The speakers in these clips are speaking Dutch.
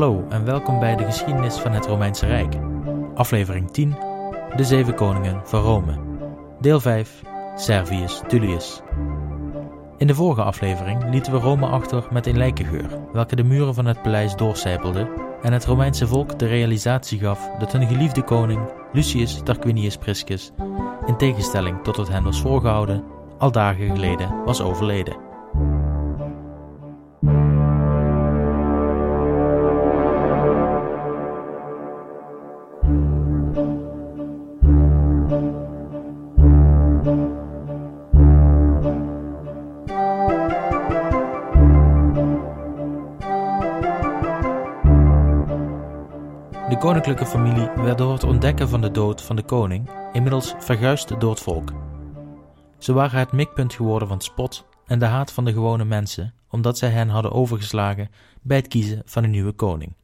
Hallo en welkom bij de geschiedenis van het Romeinse Rijk. Aflevering 10: De Zeven Koningen van Rome. Deel 5: Servius Tullius. In de vorige aflevering lieten we Rome achter met een lijkengeur, welke de muren van het paleis doorcijpelde en het Romeinse volk de realisatie gaf dat hun geliefde koning, Lucius Tarquinius Priscus, in tegenstelling tot wat hen was voorgehouden, al dagen geleden was overleden. Koninklijke familie werd door het ontdekken van de dood van de koning inmiddels verguisd door het volk. Ze waren het mikpunt geworden van spot en de haat van de gewone mensen, omdat zij hen hadden overgeslagen bij het kiezen van een nieuwe koning.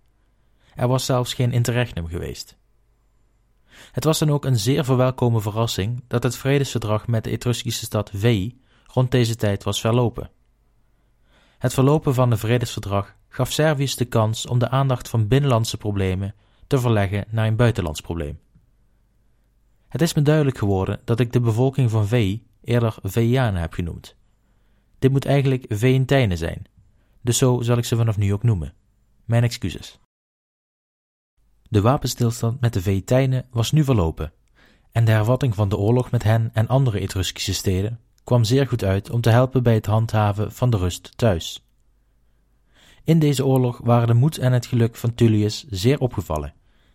Er was zelfs geen interregnum geweest. Het was dan ook een zeer verwelkome verrassing dat het vredesverdrag met de Etruskische stad Veii rond deze tijd was verlopen. Het verlopen van het vredesverdrag gaf Servius de kans om de aandacht van binnenlandse problemen te verleggen naar een buitenlands probleem. Het is me duidelijk geworden dat ik de bevolking van Vee eerder Veeanen heb genoemd. Dit moet eigenlijk Veentijnen zijn, dus zo zal ik ze vanaf nu ook noemen. Mijn excuses. De wapenstilstand met de Veetijnen was nu verlopen, en de hervatting van de oorlog met hen en andere Etruskische steden kwam zeer goed uit om te helpen bij het handhaven van de rust thuis. In deze oorlog waren de moed en het geluk van Tullius zeer opgevallen,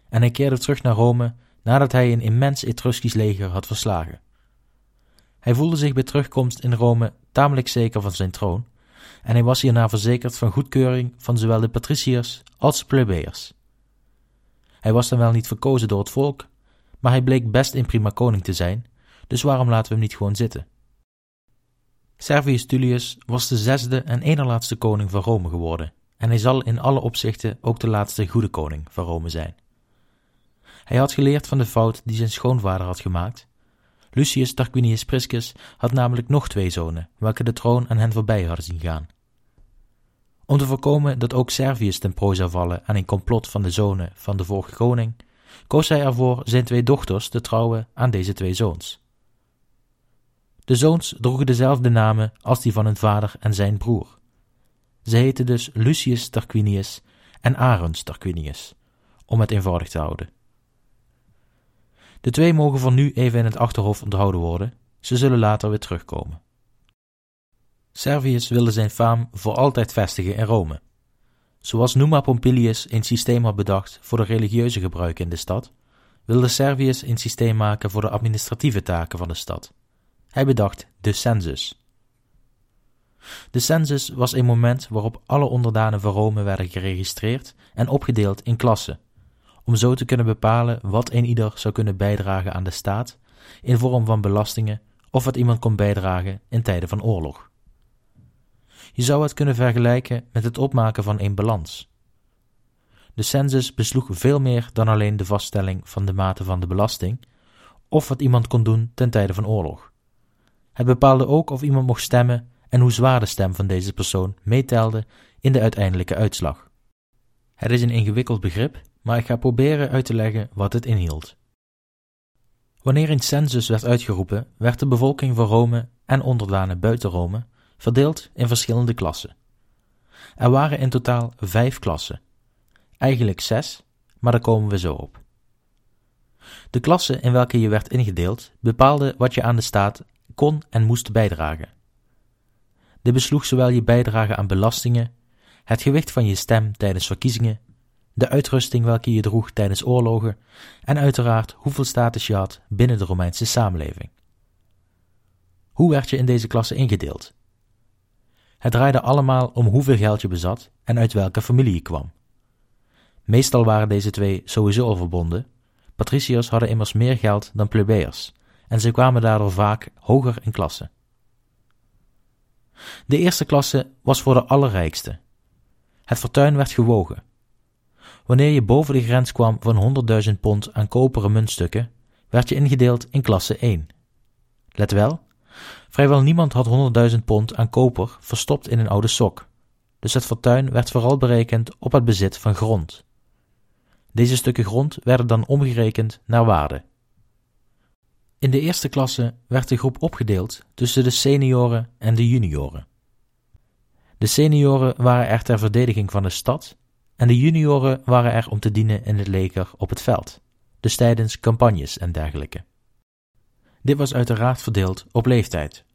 en hij keerde terug naar Rome nadat hij een immens Etruskisch leger had verslagen. Hij voelde zich bij terugkomst in Rome tamelijk zeker van zijn troon, en hij was hierna verzekerd van goedkeuring van zowel de patriciërs als de plebeiers. Hij was dan wel niet verkozen door het volk, maar hij bleek best in prima koning te zijn, dus waarom laten we hem niet gewoon zitten? Servius Tullius was de zesde en ene laatste koning van Rome geworden, en hij zal in alle opzichten ook de laatste goede koning van Rome zijn. Hij had geleerd van de fout die zijn schoonvader had gemaakt. Lucius Tarquinius Priscus had namelijk nog twee zonen, welke de troon aan hen voorbij hadden zien gaan. Om te voorkomen dat ook Servius ten prooi zou vallen aan een complot van de zonen van de vorige koning, koos hij ervoor zijn twee dochters te trouwen aan deze twee zoons. De zoons droegen dezelfde namen als die van hun vader en zijn broer. Ze heten dus Lucius Tarquinius en Arens Tarquinius, om het eenvoudig te houden. De twee mogen van nu even in het achterhoofd onthouden worden, ze zullen later weer terugkomen. Servius wilde zijn faam voor altijd vestigen in Rome. Zoals Numa Pompilius een systeem had bedacht voor de religieuze gebruiken in de stad, wilde Servius een systeem maken voor de administratieve taken van de stad. Hij bedacht de census. De census was een moment waarop alle onderdanen van Rome werden geregistreerd en opgedeeld in klassen, om zo te kunnen bepalen wat een ieder zou kunnen bijdragen aan de staat in vorm van belastingen of wat iemand kon bijdragen in tijden van oorlog. Je zou het kunnen vergelijken met het opmaken van een balans. De census besloeg veel meer dan alleen de vaststelling van de mate van de belasting of wat iemand kon doen ten tijde van oorlog. Het bepaalde ook of iemand mocht stemmen en hoe zwaar de stem van deze persoon meetelde in de uiteindelijke uitslag. Het is een ingewikkeld begrip, maar ik ga proberen uit te leggen wat het inhield. Wanneer een census werd uitgeroepen, werd de bevolking van Rome en onderdanen buiten Rome verdeeld in verschillende klassen. Er waren in totaal vijf klassen, eigenlijk zes, maar daar komen we zo op. De klasse in welke je werd ingedeeld bepaalde wat je aan de staat kon en moest bijdragen. Dit besloeg zowel je bijdrage aan belastingen, het gewicht van je stem tijdens verkiezingen, de uitrusting welke je droeg tijdens oorlogen en uiteraard hoeveel status je had binnen de Romeinse samenleving. Hoe werd je in deze klasse ingedeeld? Het draaide allemaal om hoeveel geld je bezat en uit welke familie je kwam. Meestal waren deze twee sowieso al verbonden. Patriciërs hadden immers meer geld dan plebeiers en ze kwamen daardoor vaak hoger in klasse. De eerste klasse was voor de allerrijkste. Het fortuin werd gewogen. Wanneer je boven de grens kwam van 100.000 pond aan koperen muntstukken, werd je ingedeeld in klasse 1. Let wel, vrijwel niemand had 100.000 pond aan koper verstopt in een oude sok. dus het fortuin werd vooral berekend op het bezit van grond. Deze stukken grond werden dan omgerekend naar waarde. In de eerste klasse werd de groep opgedeeld tussen de senioren en de junioren. De senioren waren er ter verdediging van de stad en de junioren waren er om te dienen in het leger op het veld, dus tijdens campagnes en dergelijke. Dit was uiteraard verdeeld op leeftijd.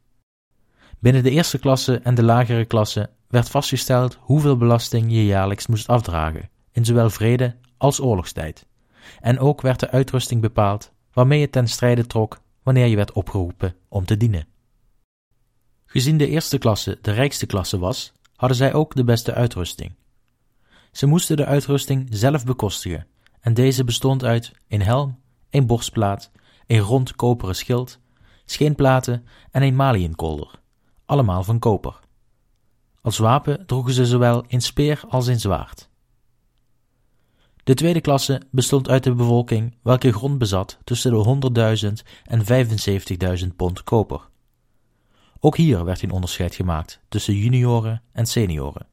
Binnen de eerste klasse en de lagere klasse werd vastgesteld hoeveel belasting je jaarlijks moest afdragen, in zowel vrede als oorlogstijd. En ook werd de uitrusting bepaald waarmee je ten strijde trok wanneer je werd opgeroepen om te dienen. Gezien de eerste klasse de rijkste klasse was, hadden zij ook de beste uitrusting. Ze moesten de uitrusting zelf bekostigen, en deze bestond uit een helm, een borstplaat, een rond koperen schild, scheenplaten en een maliënkolder, allemaal van koper. Als wapen droegen ze zowel een speer als een zwaard. De tweede klasse bestond uit de bevolking welke grond bezat tussen de 100.000 en 75.000 pond koper. Ook hier werd een onderscheid gemaakt tussen junioren en senioren.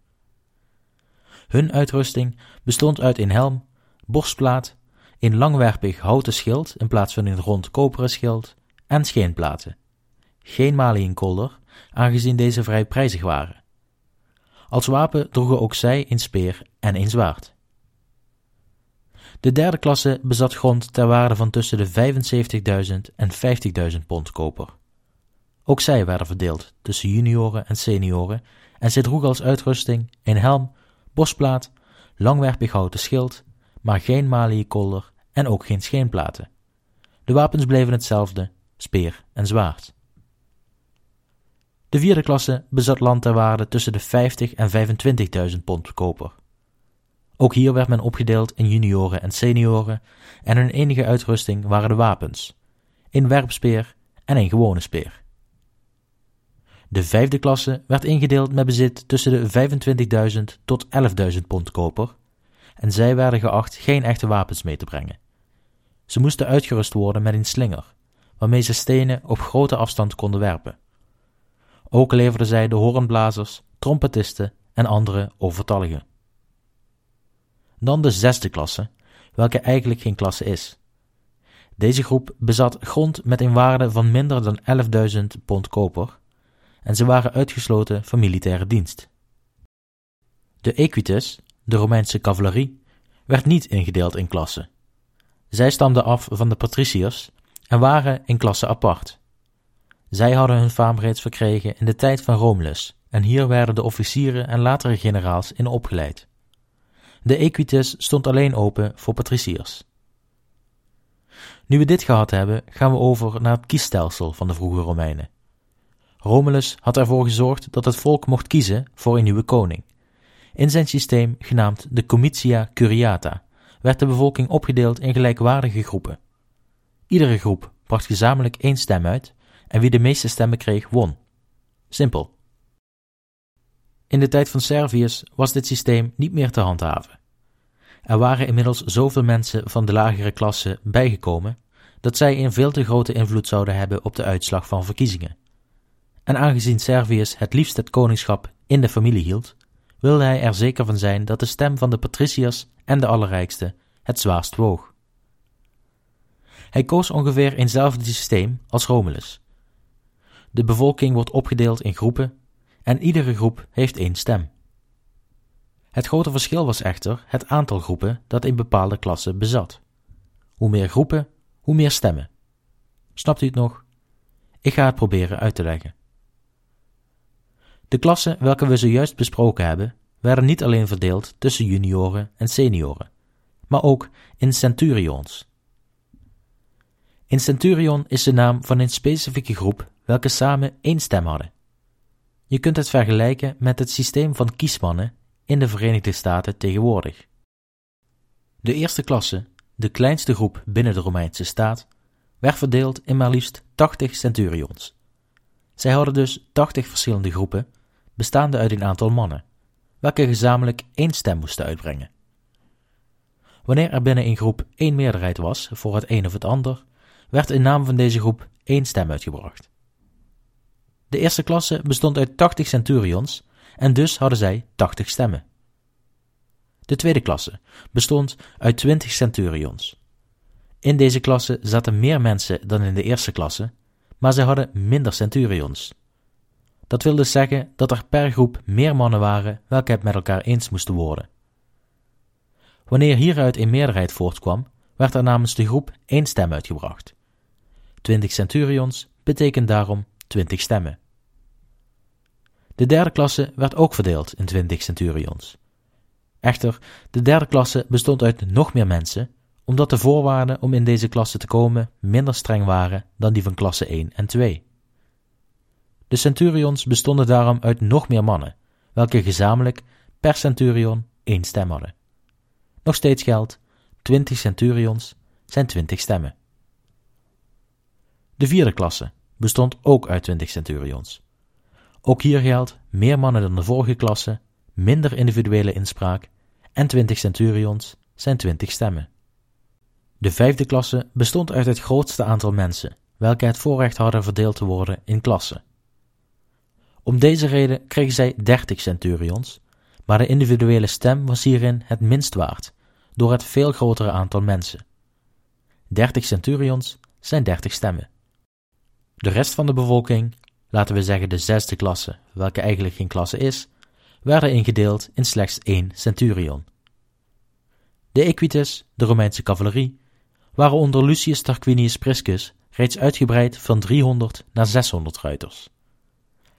Hun uitrusting bestond uit een helm, borstplaat, een langwerpig houten schild in plaats van een rond koperen schild en scheenplaten. Geen maliënkolder, aangezien deze vrij prijzig waren. Als wapen droegen ook zij een speer en een zwaard. De derde klasse bezat grond ter waarde van tussen de 75.000 en 50.000 pond koper. Ook zij werden verdeeld tussen junioren en senioren en zij droegen als uitrusting een helm, borstplaat, langwerpig houten schild, maar geen maliekolder en ook geen scheenplaten. De wapens bleven hetzelfde, speer en zwaard. De vierde klasse bezat land ter waarde tussen de 50 en 25.000 pond koper. Ook hier werd men opgedeeld in junioren en senioren en hun enige uitrusting waren de wapens, een werpspeer en een gewone speer. De vijfde klasse werd ingedeeld met bezit tussen de 25.000 tot 11.000 pond koper en zij werden geacht geen echte wapens mee te brengen. Ze moesten uitgerust worden met een slinger, waarmee ze stenen op grote afstand konden werpen. Ook leverden zij de hoornblazers, trompetisten en andere overtalligen. Dan de zesde klasse, welke eigenlijk geen klasse is. Deze groep bezat grond met een waarde van minder dan 11.000 pond koper en ze waren uitgesloten van militaire dienst. De equites, de Romeinse cavalerie, werd niet ingedeeld in klassen. Zij stamden af van de patriciërs en waren in klassen apart. Zij hadden hun faam reeds verkregen in de tijd van Romulus en hier werden de officieren en latere generaals in opgeleid. De equites stond alleen open voor patriciërs. Nu we dit gehad hebben, gaan we over naar het kiesstelsel van de vroege Romeinen. Romulus had ervoor gezorgd dat het volk mocht kiezen voor een nieuwe koning. In zijn systeem, genaamd de Comitia Curiata, werd de bevolking opgedeeld in gelijkwaardige groepen. Iedere groep bracht gezamenlijk één stem uit en wie de meeste stemmen kreeg, won. Simpel. In de tijd van Servius was dit systeem niet meer te handhaven. Er waren inmiddels zoveel mensen van de lagere klasse bijgekomen dat zij een veel te grote invloed zouden hebben op de uitslag van verkiezingen. En aangezien Servius het liefst het koningschap in de familie hield, wilde hij er zeker van zijn dat de stem van de patriciërs en de allerrijkste het zwaarst woog. Hij koos ongeveer eenzelfde systeem als Romulus. De bevolking wordt opgedeeld in groepen en iedere groep heeft één stem. Het grote verschil was echter het aantal groepen dat een bepaalde klasse bezat. Hoe meer groepen, hoe meer stemmen. Snapt u het nog? Ik ga het proberen uit te leggen. De klassen welke we zojuist besproken hebben, werden niet alleen verdeeld tussen junioren en senioren, maar ook in centurions. Een centurion is de naam van een specifieke groep welke samen één stem hadden. Je kunt het vergelijken met het systeem van kiesmannen in de Verenigde Staten tegenwoordig. De eerste klasse, de kleinste groep binnen de Romeinse staat, werd verdeeld in maar liefst 80 centurions. Zij hadden dus 80 verschillende groepen, bestaande uit een aantal mannen, welke gezamenlijk één stem moesten uitbrengen. Wanneer er binnen een groep één meerderheid was voor het een of het ander, werd in naam van deze groep één stem uitgebracht. De eerste klasse bestond uit 80 centurions en dus hadden zij 80 stemmen. De tweede klasse bestond uit 20 centurions. In deze klasse zaten meer mensen dan in de eerste klasse, maar zij hadden minder centurions. Dat wil dus zeggen dat er per groep meer mannen waren welke het met elkaar eens moesten worden. Wanneer hieruit een meerderheid voortkwam, werd er namens de groep één stem uitgebracht. 20 centurions betekent daarom 20 stemmen. De derde klasse werd ook verdeeld in 20 centurions. Echter, de derde klasse bestond uit nog meer mensen, omdat de voorwaarden om in deze klasse te komen minder streng waren dan die van klasse 1 en 2. De centurions bestonden daarom uit nog meer mannen, welke gezamenlijk per centurion één stem hadden. Nog steeds geldt, 20 centurions zijn 20 stemmen. De vierde klasse bestond ook uit 20 centurions. Ook hier geldt meer mannen dan de vorige klasse, minder individuele inspraak en 20 centurions zijn 20 stemmen. De vijfde klasse bestond uit het grootste aantal mensen, welke het voorrecht hadden verdeeld te worden in klassen. Om deze reden kregen zij 30 centurions, maar de individuele stem was hierin het minst waard, door het veel grotere aantal mensen. 30 centurions zijn 30 stemmen. De rest van de bevolking, laten we zeggen de zesde klasse, welke eigenlijk geen klasse is, werden ingedeeld in slechts één centurion. De equites, de Romeinse cavalerie, waren onder Lucius Tarquinius Priscus reeds uitgebreid van 300 naar 600 ruiters.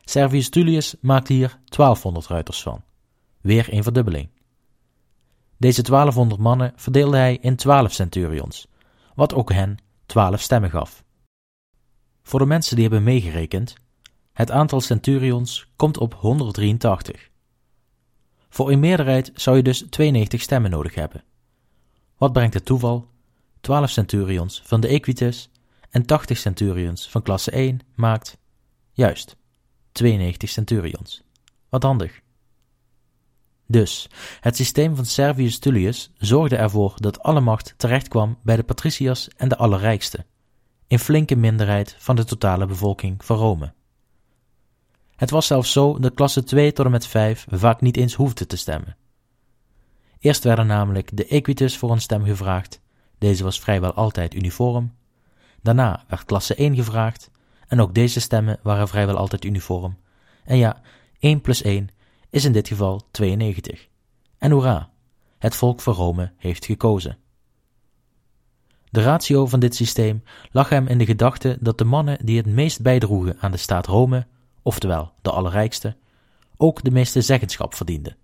Servius Tullius maakte hier 1200 ruiters van, weer een verdubbeling. Deze 1200 mannen verdeelde hij in 12 centurions, wat ook hen 12 stemmen gaf. Voor de mensen die hebben meegerekend, het aantal centurions komt op 183. Voor een meerderheid zou je dus 92 stemmen nodig hebben. Wat brengt het toeval? 12 centurions van de Equites en 80 centurions van klasse 1 maakt, juist, 92 centurions. Wat handig. Dus, het systeem van Servius Tullius zorgde ervoor dat alle macht terechtkwam bij de patriciërs en de allerrijkste, in flinke minderheid van de totale bevolking van Rome. Het was zelfs zo dat klasse 2 tot en met 5 vaak niet eens hoefden te stemmen. Eerst werden namelijk de equites voor een stem gevraagd, deze was vrijwel altijd uniform. Daarna werd klasse 1 gevraagd, en ook deze stemmen waren vrijwel altijd uniform. En ja, 1 plus 1 is in dit geval 92. En hoera, het volk van Rome heeft gekozen. De ratio van dit systeem lag hem in de gedachte dat de mannen die het meest bijdroegen aan de staat Rome, oftewel de allerrijkste, ook de meeste zeggenschap verdienden.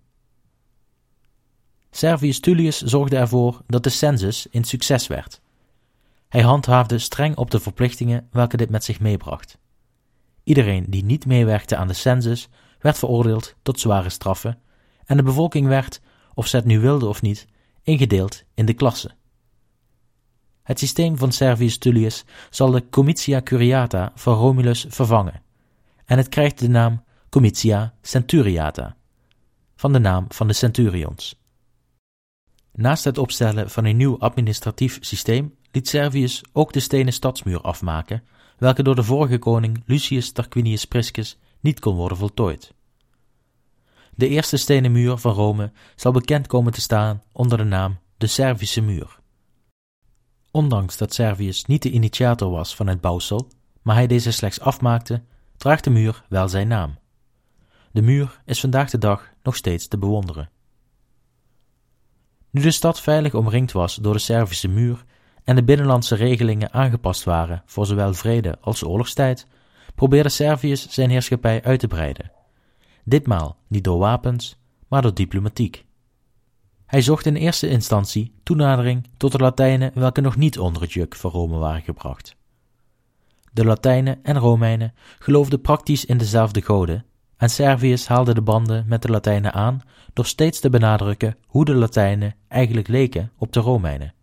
Servius Tullius zorgde ervoor dat de census een succes werd. Hij handhaafde streng op de verplichtingen welke dit met zich meebracht. Iedereen die niet meewerkte aan de census werd veroordeeld tot zware straffen en de bevolking werd, of ze het nu wilde of niet, ingedeeld in de klassen. Het systeem van Servius Tullius zal de Comitia Curiata van Romulus vervangen en het krijgt de naam Comitia Centuriata, van de naam van de centurions. Naast het opstellen van een nieuw administratief systeem liet Servius ook de stenen stadsmuur afmaken, welke door de vorige koning Lucius Tarquinius Priscus niet kon worden voltooid. De eerste stenen muur van Rome zal bekend komen te staan onder de naam de Servische muur. Ondanks dat Servius niet de initiator was van het bouwsel, maar hij deze slechts afmaakte, draagt de muur wel zijn naam. De muur is vandaag de dag nog steeds te bewonderen. Nu de stad veilig omringd was door de Servische muur en de binnenlandse regelingen aangepast waren voor zowel vrede als oorlogstijd, probeerde Servius zijn heerschappij uit te breiden. Ditmaal niet door wapens, maar door diplomatiek. Hij zocht in eerste instantie toenadering tot de Latijnen welke nog niet onder het juk van Rome waren gebracht. De Latijnen en Romeinen geloofden praktisch in dezelfde goden en Servius haalde de banden met de Latijnen aan door steeds te benadrukken hoe de Latijnen eigenlijk leken op de Romeinen.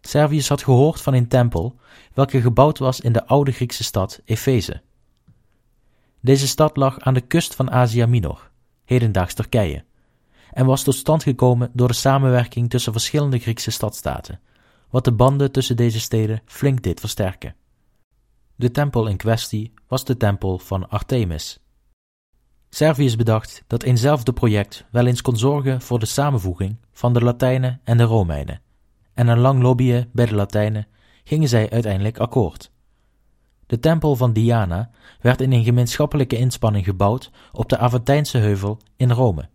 Servius had gehoord van een tempel, welke gebouwd was in de oude Griekse stad Efeze. Deze stad lag aan de kust van Asia Minor, hedendaags Turkije, en was tot stand gekomen door de samenwerking tussen verschillende Griekse stadstaten, wat de banden tussen deze steden flink deed versterken. De tempel in kwestie was de tempel van Artemis. Servius bedacht dat eenzelfde project wel eens kon zorgen voor de samenvoeging van de Latijnen en de Romeinen, en na lang lobbyen bij de Latijnen gingen zij uiteindelijk akkoord. De tempel van Diana werd in een gemeenschappelijke inspanning gebouwd op de Aventijnse heuvel in Rome.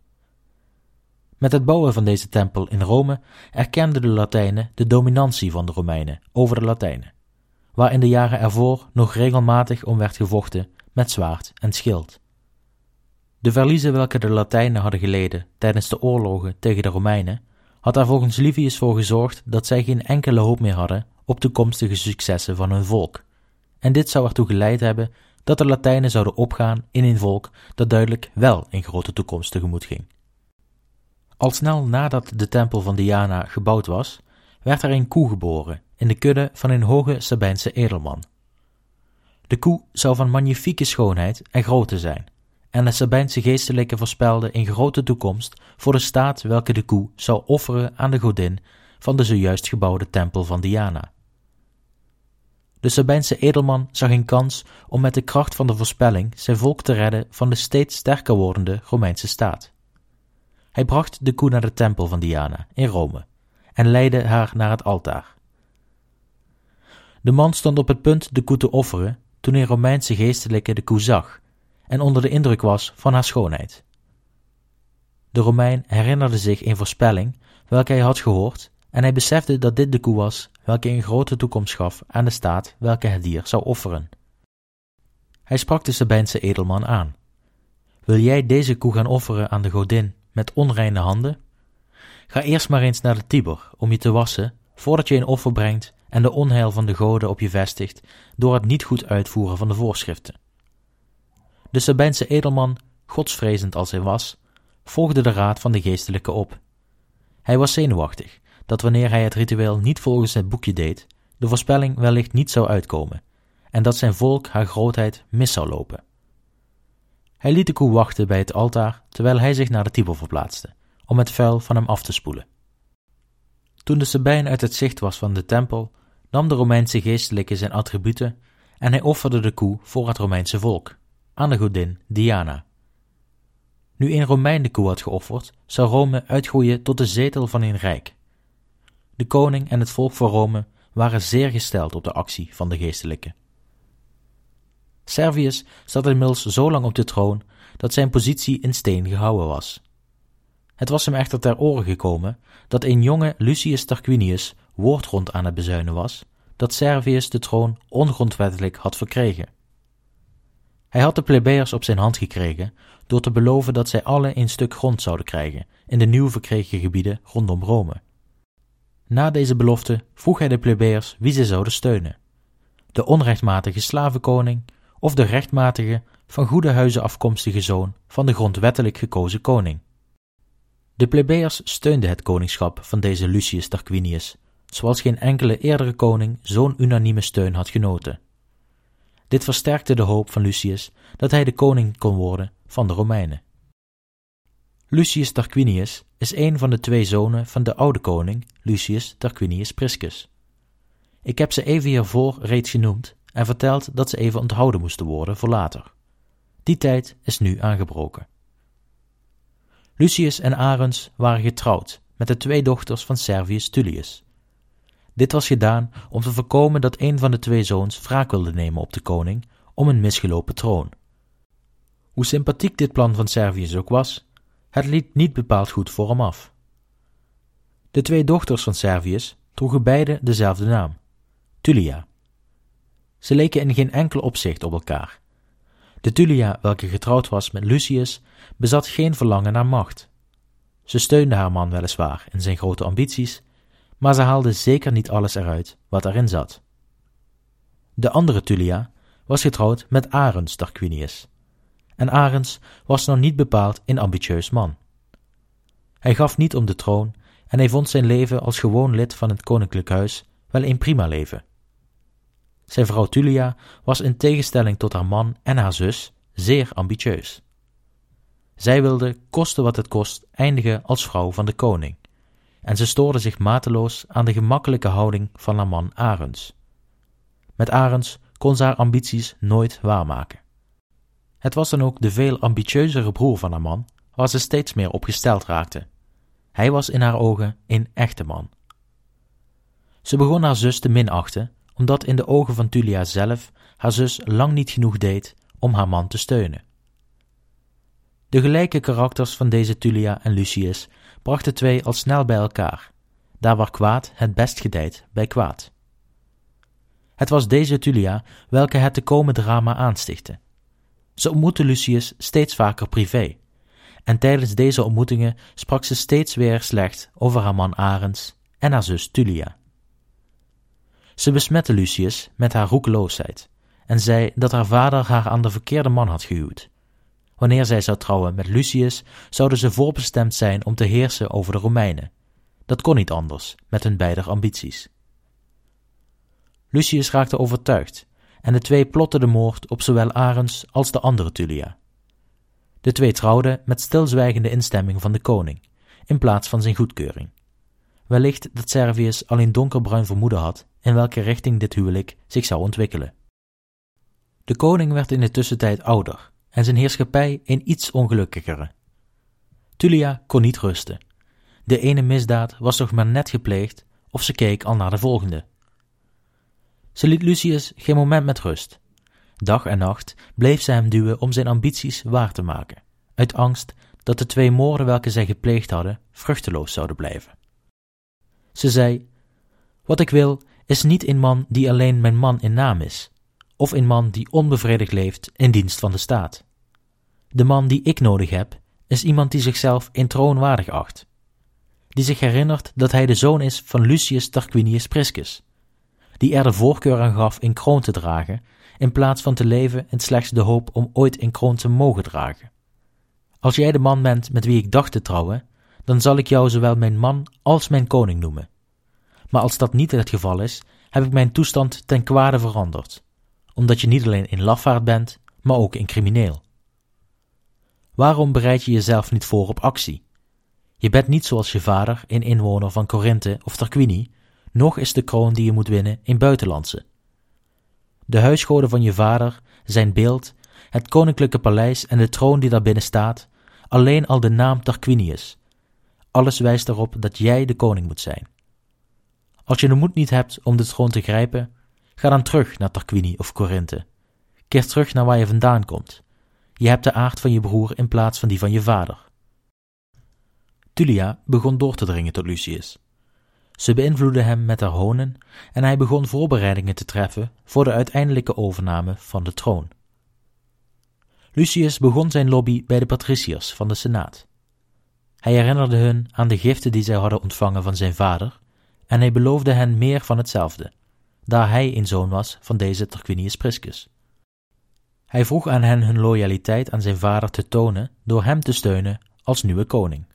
Met het bouwen van deze tempel in Rome erkenden de Latijnen de dominantie van de Romeinen over de Latijnen, waar in de jaren ervoor nog regelmatig om werd gevochten met zwaard en schild. De verliezen welke de Latijnen hadden geleden tijdens de oorlogen tegen de Romeinen, had er volgens Livius voor gezorgd dat zij geen enkele hoop meer hadden op toekomstige successen van hun volk. En dit zou ertoe geleid hebben dat de Latijnen zouden opgaan in een volk dat duidelijk wel een grote toekomst tegemoet ging. Al snel nadat de tempel van Diana gebouwd was, werd er een koe geboren in de kudde van een hoge Sabijnse edelman. De koe zou van magnifieke schoonheid en grootte zijn, en de Sabijnse geestelijke voorspelde een grote toekomst voor de staat welke de koe zou offeren aan de godin van de zojuist gebouwde tempel van Diana. De Sabijnse edelman zag een kans om met de kracht van de voorspelling zijn volk te redden van de steeds sterker wordende Romeinse staat. Hij bracht de koe naar de tempel van Diana in Rome en leidde haar naar het altaar. De man stond op het punt de koe te offeren toen een Romeinse geestelijke de koe zag en onder de indruk was van haar schoonheid. De Romein herinnerde zich een voorspelling welke hij had gehoord en hij besefte dat dit de koe was welke een grote toekomst gaf aan de staat welke het dier zou offeren. Hij sprak de Sabijnse edelman aan. Wil jij deze koe gaan offeren aan de godin met onreine handen? Ga eerst maar eens naar de Tiber om je te wassen, voordat je een offer brengt en de onheil van de goden op je vestigt door het niet goed uitvoeren van de voorschriften. De Sabijnse edelman, godsvrezend als hij was, volgde de raad van de geestelijke op. Hij was zenuwachtig dat wanneer hij het ritueel niet volgens het boekje deed, de voorspelling wellicht niet zou uitkomen en dat zijn volk haar grootheid mis zou lopen. Hij liet de koe wachten bij het altaar terwijl hij zich naar de Tiber verplaatste, om het vuil van hem af te spoelen. Toen de Sabijn uit het zicht was van de tempel, nam de Romeinse geestelijke zijn attributen en hij offerde de koe voor het Romeinse volk, aan de godin Diana. Nu een Romein de koe had geofferd, zou Rome uitgroeien tot de zetel van een rijk. De koning en het volk van Rome waren zeer gesteld op de actie van de geestelijke. Servius zat inmiddels zo lang op de troon dat zijn positie in steen gehouden was. Het was hem echter ter oren gekomen dat een jonge Lucius Tarquinius woordgrond aan het bezuinen was dat Servius de troon ongrondwettelijk had verkregen. Hij had de plebeiers op zijn hand gekregen door te beloven dat zij alle een stuk grond zouden krijgen in de nieuw verkregen gebieden rondom Rome. Na deze belofte vroeg hij de plebeiers wie zij zouden steunen: de onrechtmatige slavenkoning of de rechtmatige, van goede huizen afkomstige zoon van de grondwettelijk gekozen koning. De plebeiers steunden het koningschap van deze Lucius Tarquinius, zoals geen enkele eerdere koning zo'n unanieme steun had genoten. Dit versterkte de hoop van Lucius dat hij de koning kon worden van de Romeinen. Lucius Tarquinius is een van de twee zonen van de oude koning Lucius Tarquinius Priscus. Ik heb ze even hiervoor reeds genoemd en verteld dat ze even onthouden moesten worden voor later. Die tijd is nu aangebroken. Lucius en Arens waren getrouwd met de twee dochters van Servius Tullius. Dit was gedaan om te voorkomen dat een van de twee zoons wraak wilde nemen op de koning om een misgelopen troon. Hoe sympathiek dit plan van Servius ook was, het liet niet bepaald goed voor hem af. De twee dochters van Servius droegen beide dezelfde naam, Tullia. Ze leken in geen enkel opzicht op elkaar. De Tullia, welke getrouwd was met Lucius, bezat geen verlangen naar macht. Ze steunde haar man weliswaar in zijn grote ambities, maar ze haalde zeker niet alles eruit wat erin zat. De andere Tullia was getrouwd met Arens Tarquinius, en Arens was nog niet bepaald een ambitieus man. Hij gaf niet om de troon en hij vond zijn leven als gewoon lid van het koninklijk huis wel een prima leven. Zijn vrouw Tulia was in tegenstelling tot haar man en haar zus zeer ambitieus. Zij wilde, koste wat het kost, eindigen als vrouw van de koning, en ze stoorde zich mateloos aan de gemakkelijke houding van haar man Arens. Met Arens kon ze haar ambities nooit waarmaken. Het was dan ook de veel ambitieuzere broer van haar man, waar ze steeds meer op gesteld raakte. Hij was in haar ogen een echte man. Ze begon haar zus te minachten, omdat in de ogen van Tulia zelf haar zus lang niet genoeg deed om haar man te steunen. De gelijke karakters van deze Tulia en Lucius brachten twee al snel bij elkaar, daar waar kwaad het best gedijt bij kwaad. Het was deze Tulia welke het te komen drama aanstichtte. Ze ontmoette Lucius steeds vaker privé, en tijdens deze ontmoetingen sprak ze steeds weer slecht over haar man Arends en haar zus Tulia. Ze besmette Lucius met haar roekeloosheid en zei dat haar vader haar aan de verkeerde man had gehuwd. Wanneer zij zou trouwen met Lucius, zouden ze voorbestemd zijn om te heersen over de Romeinen. Dat kon niet anders, met hun beider ambities. Lucius raakte overtuigd, en de twee plotten de moord op zowel Arens als de andere Tulia. De twee trouwden met stilzwijgende instemming van de koning, in plaats van zijn goedkeuring. Wellicht dat Servius alleen donkerbruin vermoeden had in welke richting dit huwelijk zich zou ontwikkelen. De koning werd in de tussentijd ouder en zijn heerschappij een iets ongelukkigere. Tulia kon niet rusten. De ene misdaad was nog maar net gepleegd of ze keek al naar de volgende. Ze liet Lucius geen moment met rust. Dag en nacht bleef ze hem duwen om zijn ambities waar te maken, uit angst dat de twee moorden welke zij gepleegd hadden vruchteloos zouden blijven. Ze zei: Wat ik wil is niet een man die alleen mijn man in naam is, of een man die onbevredigd leeft in dienst van de staat. De man die ik nodig heb, is iemand die zichzelf in troon waardig acht, die zich herinnert dat hij de zoon is van Lucius Tarquinius Priscus, die er de voorkeur aan gaf in kroon te dragen, in plaats van te leven in slechts de hoop om ooit in kroon te mogen dragen. Als jij de man bent met wie ik dacht te trouwen, dan zal ik jou zowel mijn man als mijn koning noemen. Maar als dat niet het geval is, heb ik mijn toestand ten kwade veranderd, omdat je niet alleen in lafaard bent, maar ook in crimineel. Waarom bereid je jezelf niet voor op actie? Je bent niet zoals je vader, een inwoner van Corinthe of Tarquini, nog is de kroon die je moet winnen een buitenlandse. De huisgoden van je vader, zijn beeld, het koninklijke paleis en de troon die daarbinnen staat, alleen al de naam Tarquinius. Alles wijst erop dat jij de koning moet zijn. Als je de moed niet hebt om de troon te grijpen, ga dan terug naar Tarquini of Corinthe. Keer terug naar waar je vandaan komt. Je hebt de aard van je broer in plaats van die van je vader. Tulia begon door te dringen tot Lucius. Ze beïnvloedde hem met haar honen en hij begon voorbereidingen te treffen voor de uiteindelijke overname van de troon. Lucius begon zijn lobby bij de patriciërs van de Senaat. Hij herinnerde hun aan de giften die zij hadden ontvangen van zijn vader en hij beloofde hen meer van hetzelfde, daar hij een zoon was van deze Tarquinius Priscus. Hij vroeg aan hen hun loyaliteit aan zijn vader te tonen door hem te steunen als nieuwe koning.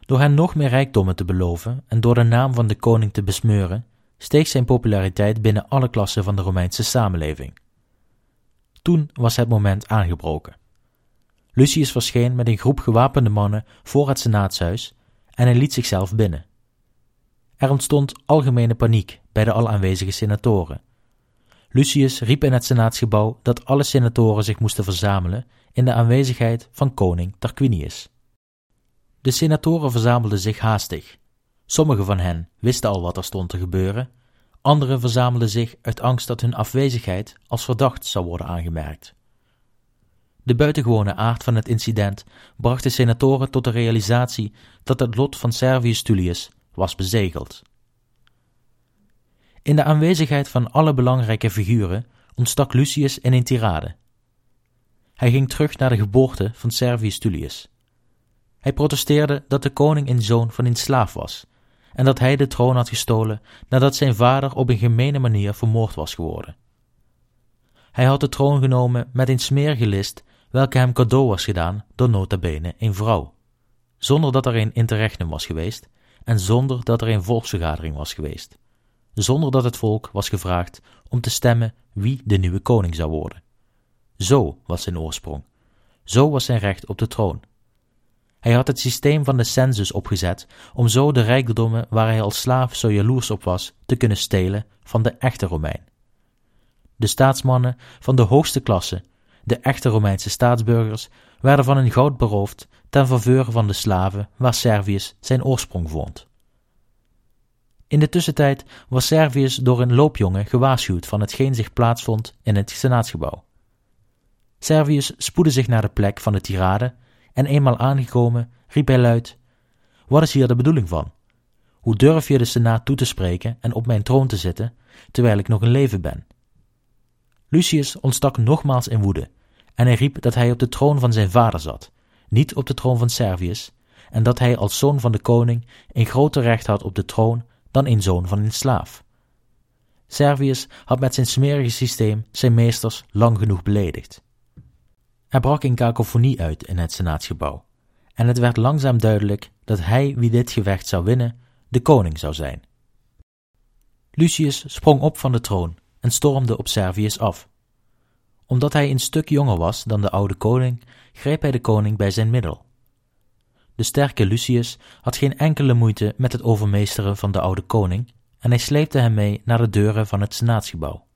Door hen nog meer rijkdommen te beloven en door de naam van de koning te besmeuren, steeg zijn populariteit binnen alle klassen van de Romeinse samenleving. Toen was het moment aangebroken. Lucius verscheen met een groep gewapende mannen voor het senaatshuis en hij liet zichzelf binnen. Er ontstond algemene paniek bij de al aanwezige senatoren. Lucius riep in het senaatsgebouw dat alle senatoren zich moesten verzamelen in de aanwezigheid van koning Tarquinius. De senatoren verzamelden zich haastig. Sommigen van hen wisten al wat er stond te gebeuren, anderen verzamelden zich uit angst dat hun afwezigheid als verdacht zou worden aangemerkt. De buitengewone aard van het incident bracht de senatoren tot de realisatie dat het lot van Servius Tullius was bezegeld. In de aanwezigheid van alle belangrijke figuren ontstak Lucius in een tirade. Hij ging terug naar de geboorte van Servius Tullius. Hij protesteerde dat de koning een zoon van een slaaf was en dat hij de troon had gestolen nadat zijn vader op een gemene manier vermoord was geworden. Hij had de troon genomen met een smerige list welke hem cadeau was gedaan door nota bene een vrouw, zonder dat er een interregnum was geweest en zonder dat er een volksvergadering was geweest, zonder dat het volk was gevraagd om te stemmen wie de nieuwe koning zou worden. Zo was zijn oorsprong, zo was zijn recht op de troon. Hij had het systeem van de census opgezet om zo de rijkdommen waar hij als slaaf zo jaloers op was te kunnen stelen van de echte Romein. De staatsmannen van de hoogste klasse, de echte Romeinse staatsburgers, werden van hun goud beroofd ten faveur van de slaven waar Servius zijn oorsprong vond. In de tussentijd was Servius door een loopjongen gewaarschuwd van hetgeen zich plaatsvond in het senaatsgebouw. Servius spoedde zich naar de plek van de tirade en eenmaal aangekomen riep hij luid: Wat is hier de bedoeling van? Hoe durf je de senaat toe te spreken en op mijn troon te zitten, terwijl ik nog in leven ben? Lucius ontstak nogmaals in woede, en hij riep dat hij op de troon van zijn vader zat, niet op de troon van Servius, en dat hij als zoon van de koning een groter recht had op de troon dan een zoon van een slaaf. Servius had met zijn smerige systeem zijn meesters lang genoeg beledigd. Er brak een kakofonie uit in het senaatsgebouw, en het werd langzaam duidelijk dat hij wie dit gevecht zou winnen, de koning zou zijn. Lucius sprong op van de troon en stormde op Servius af. Omdat hij een stuk jonger was dan de oude koning, greep hij de koning bij zijn middel. De sterke Lucius had geen enkele moeite met het overmeesteren van de oude koning en hij sleepte hem mee naar de deuren van het senaatsgebouw.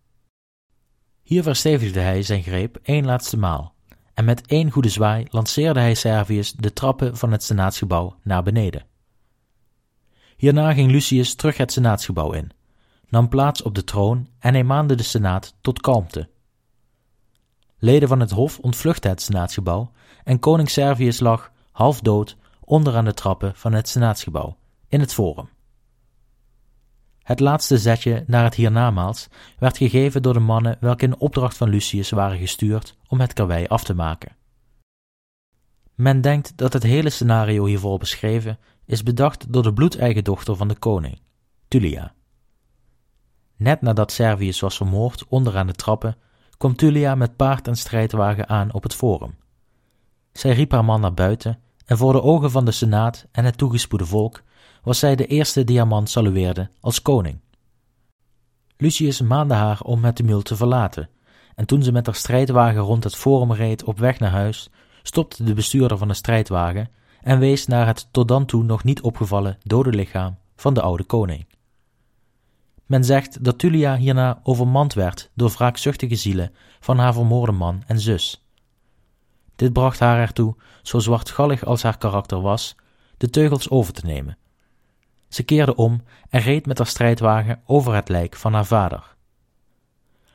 Hier verstevigde hij zijn greep één laatste maal en met één goede zwaai lanceerde hij Servius de trappen van het senaatsgebouw naar beneden. Hierna ging Lucius terug het senaatsgebouw in, nam plaats op de troon en hij maande de senaat tot kalmte. Leden van het hof ontvluchtten het senaatsgebouw en koning Servius lag, half dood, onderaan de trappen van het senaatsgebouw, in het forum. Het laatste zetje naar het hiernamaals werd gegeven door de mannen welke in opdracht van Lucius waren gestuurd om het karwei af te maken. Men denkt dat het hele scenario hiervoor beschreven is bedacht door de bloedeigen dochter van de koning, Tullia. Net nadat Servius was vermoord onderaan de trappen, kwam Tullia met paard en strijdwagen aan op het forum. Zij riep haar man naar buiten en voor de ogen van de senaat en het toegespoede volk was zij de eerste die salueerde als koning. Lucius maande haar om het tumult te verlaten, en toen ze met haar strijdwagen rond het forum reed op weg naar huis, stopte de bestuurder van de strijdwagen en wees naar het tot dan toe nog niet opgevallen dode lichaam van de oude koning. Men zegt dat Tullia hierna overmand werd door wraakzuchtige zielen van haar vermoorde man en zus. Dit bracht haar ertoe, zo zwartgallig als haar karakter was, de teugels over te nemen. Ze keerde om en reed met haar strijdwagen over het lijk van haar vader.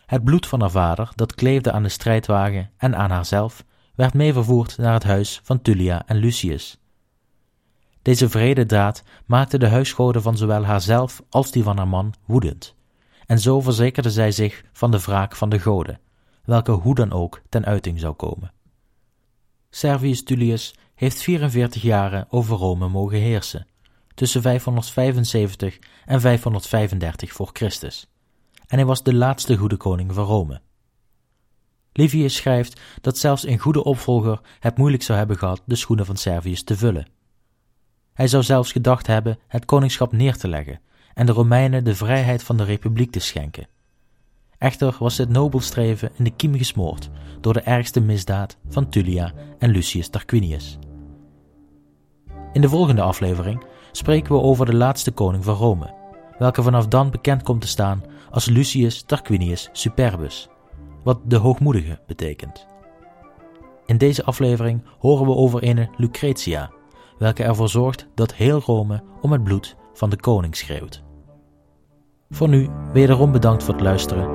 Het bloed van haar vader, dat kleefde aan de strijdwagen en aan haarzelf, werd mee vervoerd naar het huis van Tullia en Lucius. Deze vrede daad maakte de huisgoden van zowel haarzelf als die van haar man woedend, en zo verzekerde zij zich van de wraak van de goden, welke hoe dan ook ten uiting zou komen. Servius Tullius heeft 44 jaren over Rome mogen heersen, tussen 575 en 535 voor Christus, en hij was de laatste goede koning van Rome. Livius schrijft dat zelfs een goede opvolger het moeilijk zou hebben gehad de schoenen van Servius te vullen. Hij zou zelfs gedacht hebben het koningschap neer te leggen en de Romeinen de vrijheid van de republiek te schenken. Echter was dit nobel streven in de kiem gesmoord door de ergste misdaad van Tullia en Lucius Tarquinius. In de volgende aflevering spreken we over de laatste koning van Rome, welke vanaf dan bekend komt te staan als Lucius Tarquinius Superbus wat de hoogmoedige betekent. In deze aflevering horen we over een Lucretia, welke ervoor zorgt dat heel Rome om het bloed van de koning schreeuwt. Voor nu wederom bedankt voor het luisteren